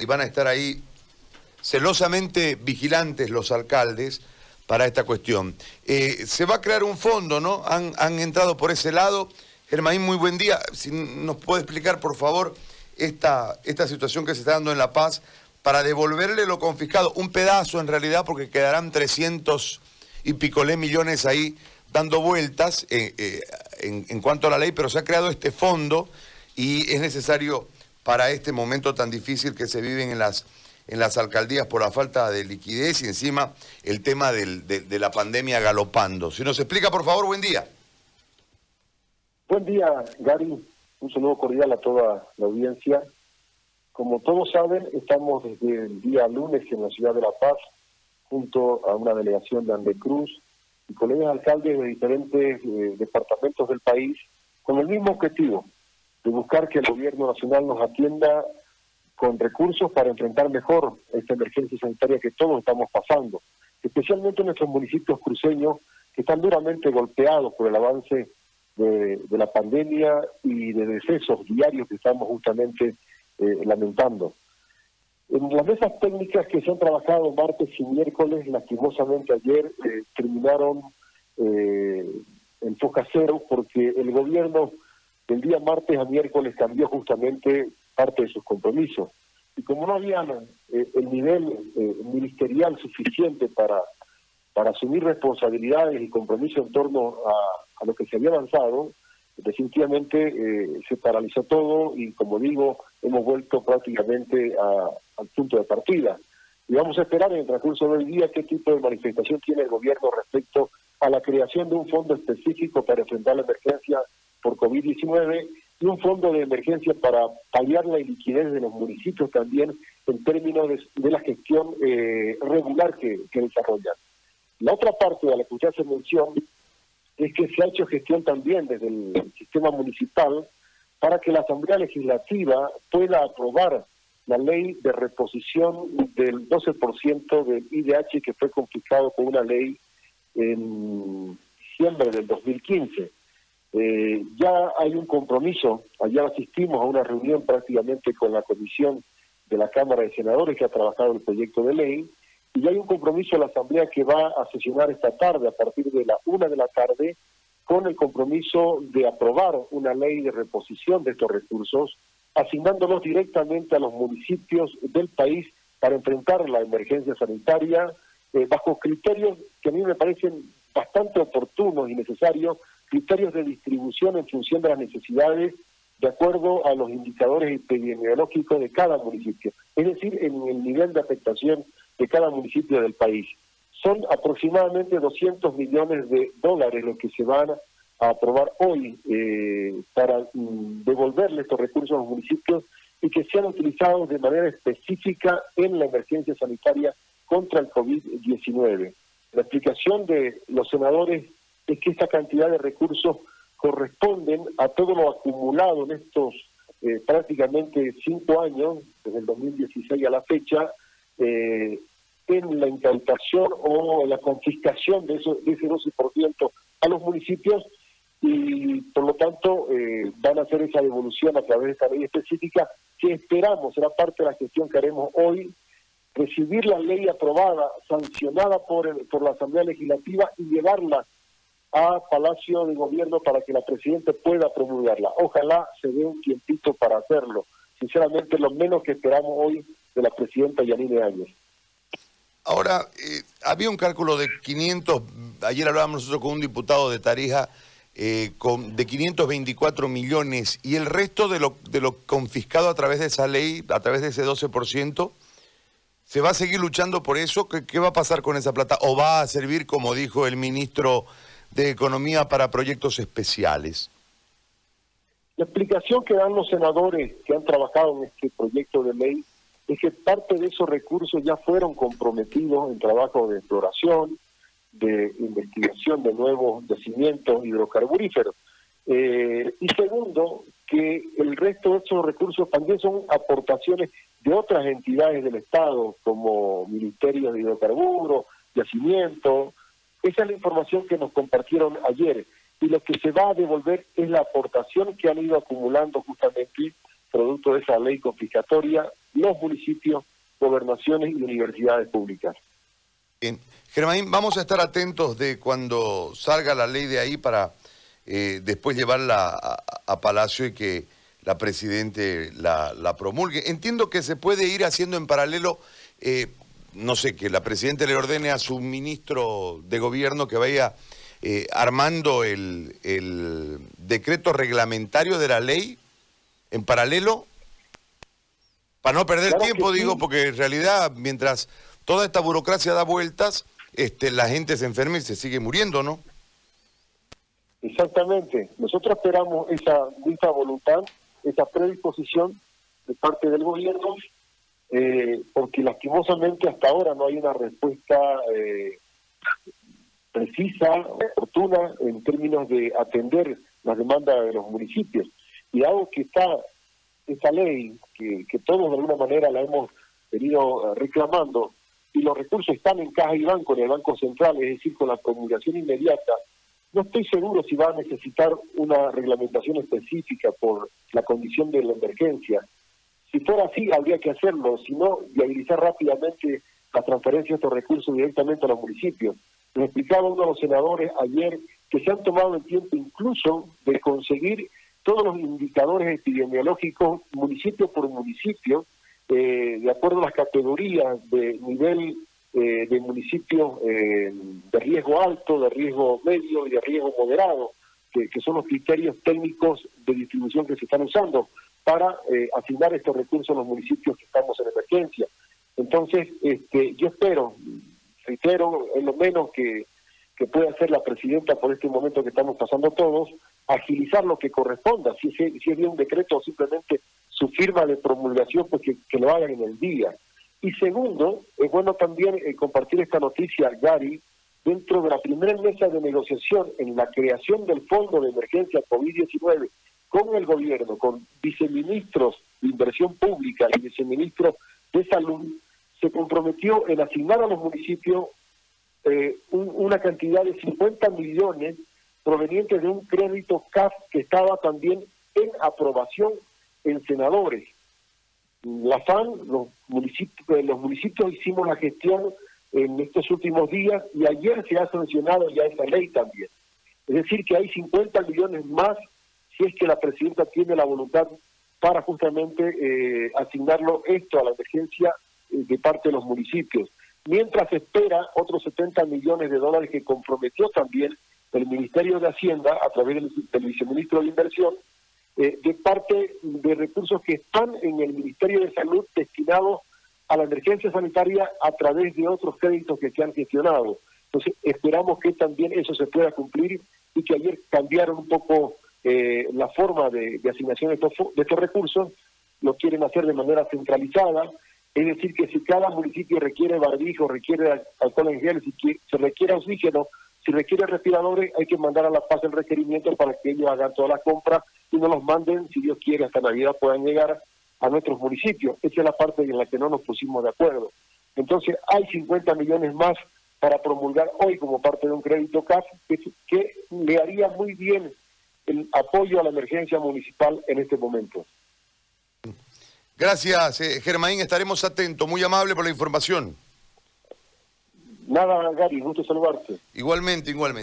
y van a estar ahí celosamente vigilantes los alcaldes para esta cuestión. Eh, se va a crear un fondo, ¿no? Han, han entrado por ese lado. Germain, muy buen día. Si nos puede explicar, por favor, esta, esta situación que se está dando en La Paz para devolverle lo confiscado, un pedazo en realidad, porque quedarán 300 y picolé millones ahí dando vueltas eh, eh, en cuanto a la ley, pero se ha creado este fondo y es necesario para este momento tan difícil que se viven en las, en las alcaldías por la falta de liquidez y encima el tema del- de, de la pandemia galopando. Si nos explica, por favor, buen día. Buen día, Gary. Un saludo cordial a toda la audiencia. Como todos saben, estamos desde el día lunes en la ciudad de La Paz, junto a una delegación de Andecruz y colegas alcaldes de diferentes eh, departamentos del país, con el mismo objetivo, de buscar que el gobierno nacional nos atienda con recursos para enfrentar mejor esta emergencia sanitaria que todos estamos pasando, especialmente en nuestros municipios cruceños que están duramente golpeados por el avance de, de la pandemia y de decesos diarios que estamos justamente eh, lamentando. En las mesas técnicas que se han trabajado martes y miércoles, lastimosamente ayer eh, terminaron eh, en foca cero porque el gobierno del día martes a miércoles cambió justamente parte de sus compromisos. Y como no había eh, el nivel eh, ministerial suficiente para, para asumir responsabilidades y compromisos en torno a, a lo que se había avanzado, definitivamente eh, se paralizó todo y como digo, hemos vuelto prácticamente al punto de partida. Y vamos a esperar en el transcurso del día qué tipo de manifestación tiene el gobierno respecto a la creación de un fondo específico para enfrentar la emergencia por COVID-19 y un fondo de emergencia para paliar la iliquidez de los municipios también en términos de, la gestión eh, regular que, que desarrollan. La otra parte de la que usted hace mención es que se ha hecho gestión también desde el sistema municipal para que la Asamblea Legislativa pueda aprobar la ley de reposición del 12% del IDH que fue confiscado con una ley en diciembre del 2015. Eh, ya hay un compromiso, ayer asistimos a una reunión prácticamente con la comisión de la Cámara de Senadores que ha trabajado el proyecto de ley, y ya hay un compromiso de la Asamblea que va a sesionar esta tarde, a partir de la una de la tarde, con el compromiso de aprobar una ley de reposición de estos recursos, asignándolos directamente a los municipios del país para enfrentar la emergencia sanitaria eh, bajo criterios que a mí me parecen bastante oportunos y necesarios, criterios de distribución en función de las necesidades de acuerdo a los indicadores epidemiológicos de cada municipio, es decir, en el nivel de afectación de cada municipio del país. Son aproximadamente 200 millones de dólares los que se van a aprobar hoy eh, para mm, devolverle estos recursos a los municipios y que sean utilizados de manera específica en la emergencia sanitaria contra el COVID-19. La explicación de los senadores es que esta cantidad de recursos corresponden a todo lo acumulado en estos eh, prácticamente cinco años, desde el 2016 a la fecha, eh, en la incautación o la confiscación de, eso, de ese 12% a los municipios y por lo tanto eh, van a hacer esa devolución a través de esta ley específica que esperamos, será parte de la gestión que haremos hoy, recibir la ley aprobada, sancionada por, el- por la Asamblea Legislativa y llevarla a Palacio de Gobierno para que la Presidenta pueda promulgarla. Ojalá se dé un tiempito para hacerlo. Sinceramente, lo menos que esperamos hoy de la Presidenta Yanine Áñez. Ahora, eh, había un cálculo de 500, ayer hablábamos nosotros con un diputado de Tarija, eh, con, de 524 millones, y el resto de lo, de lo confiscado a través de esa ley, a través de ese 12%, ¿se va a seguir luchando por eso? ¿Qué, qué va a pasar con esa plata? ¿O va a servir, como dijo el ministro de Economía, para proyectos especiales? La explicación que dan los senadores que han trabajado en este proyecto de ley es que parte de esos recursos ya fueron comprometidos en trabajo de exploración, de investigación de nuevos yacimientos hidrocarburíferos. Eh, y segundo, que el resto de esos recursos también son aportaciones de otras entidades del Estado, como Ministerio de Hidrocarburos, Yacimientos. Esa es la información que nos compartieron ayer. Y lo que se va a devolver es la aportación que han ido acumulando justamente producto de esa ley confiscatoria los municipios, gobernaciones y universidades públicas. Bien. Germain, vamos a estar atentos de cuando salga la ley de ahí para eh, después llevarla a, Palacio y que la Presidente la, promulgue. Entiendo que se puede ir haciendo en paralelo, eh, no sé, que la Presidente le ordene a su ministro de Gobierno que vaya eh, armando el, decreto reglamentario de la ley en paralelo, para no perder tiempo, digo, porque en realidad mientras toda esta burocracia da vueltas, este, la gente se enferma y se sigue muriendo, ¿no? Exactamente. Nosotros esperamos esa, esa voluntad, esa predisposición de parte del gobierno, eh, porque lastimosamente hasta ahora no hay una respuesta eh, precisa, oportuna en términos de atender las demandas de los municipios. Y algo que está esa ley, que, todos de alguna manera la hemos venido reclamando, y los recursos están en caja y banco, en el Banco Central, es decir, con la comunicación inmediata, no estoy seguro si va a necesitar una reglamentación específica por la condición de la emergencia. Si fuera así, habría que hacerlo, si no, viabilizar rápidamente la transferencia de estos recursos directamente a los municipios. Me explicaba uno de los senadores ayer que se han tomado el tiempo incluso de conseguir todos los indicadores epidemiológicos municipio por municipio eh, de acuerdo a las categorías de nivel eh, de municipios eh, de riesgo alto, de riesgo medio y de riesgo moderado, que, son los criterios técnicos de distribución que se están usando para asignar estos recursos a los municipios que estamos en emergencia. Entonces, este, yo espero, reitero, en lo menos que, que pueda hacer la presidenta por este momento que estamos pasando todos, agilizar lo que corresponda, si, si es bien un decreto o simplemente su firma de promulgación, pues que, lo hagan en el día. Y segundo, es bueno también eh, compartir esta noticia, Gary, dentro de la primera mesa de negociación en la creación del Fondo de Emergencia COVID-19 con el gobierno, con viceministros de inversión pública y viceministros de salud, se comprometió en asignar a los municipios eh, una cantidad de 50 millones provenientes de un crédito CAF que estaba también en aprobación en senadores. La FAN, los municipios, los municipios hicimos la gestión en estos últimos días y ayer se ha sancionado ya esa ley también. Es decir, que hay 50 millones más si es que la presidenta tiene la voluntad para justamente eh, asignarlo esto a la emergencia eh, de parte de los municipios. Mientras espera otros 70 millones de dólares que comprometió también el Ministerio de Hacienda a través del viceministro de Inversión eh, de parte de recursos que están en el Ministerio de Salud destinados a la emergencia sanitaria a través de otros créditos que se han gestionado. Entonces, esperamos que también eso se pueda cumplir y que ayer cambiaron un poco eh, la forma de, asignación de estos, recursos, lo quieren hacer de manera centralizada, es decir, que si cada municipio requiere barbijo, requiere alcohol en gel, si se requiere oxígeno, si requiere respiradores, hay que mandar a La Paz el requerimiento para que ellos hagan toda la compra y nos los manden, si Dios quiere, hasta Navidad puedan llegar a nuestros municipios. Esa es la parte en la que no nos pusimos de acuerdo. Entonces, hay 50 millones más para promulgar hoy como parte de un crédito CAF que, le haría muy bien el apoyo a la emergencia municipal en este momento. Gracias, eh, Germain. Estaremos atentos. Muy amable por la información. Nada, Gary, gusto saludarte. Igualmente, igualmente.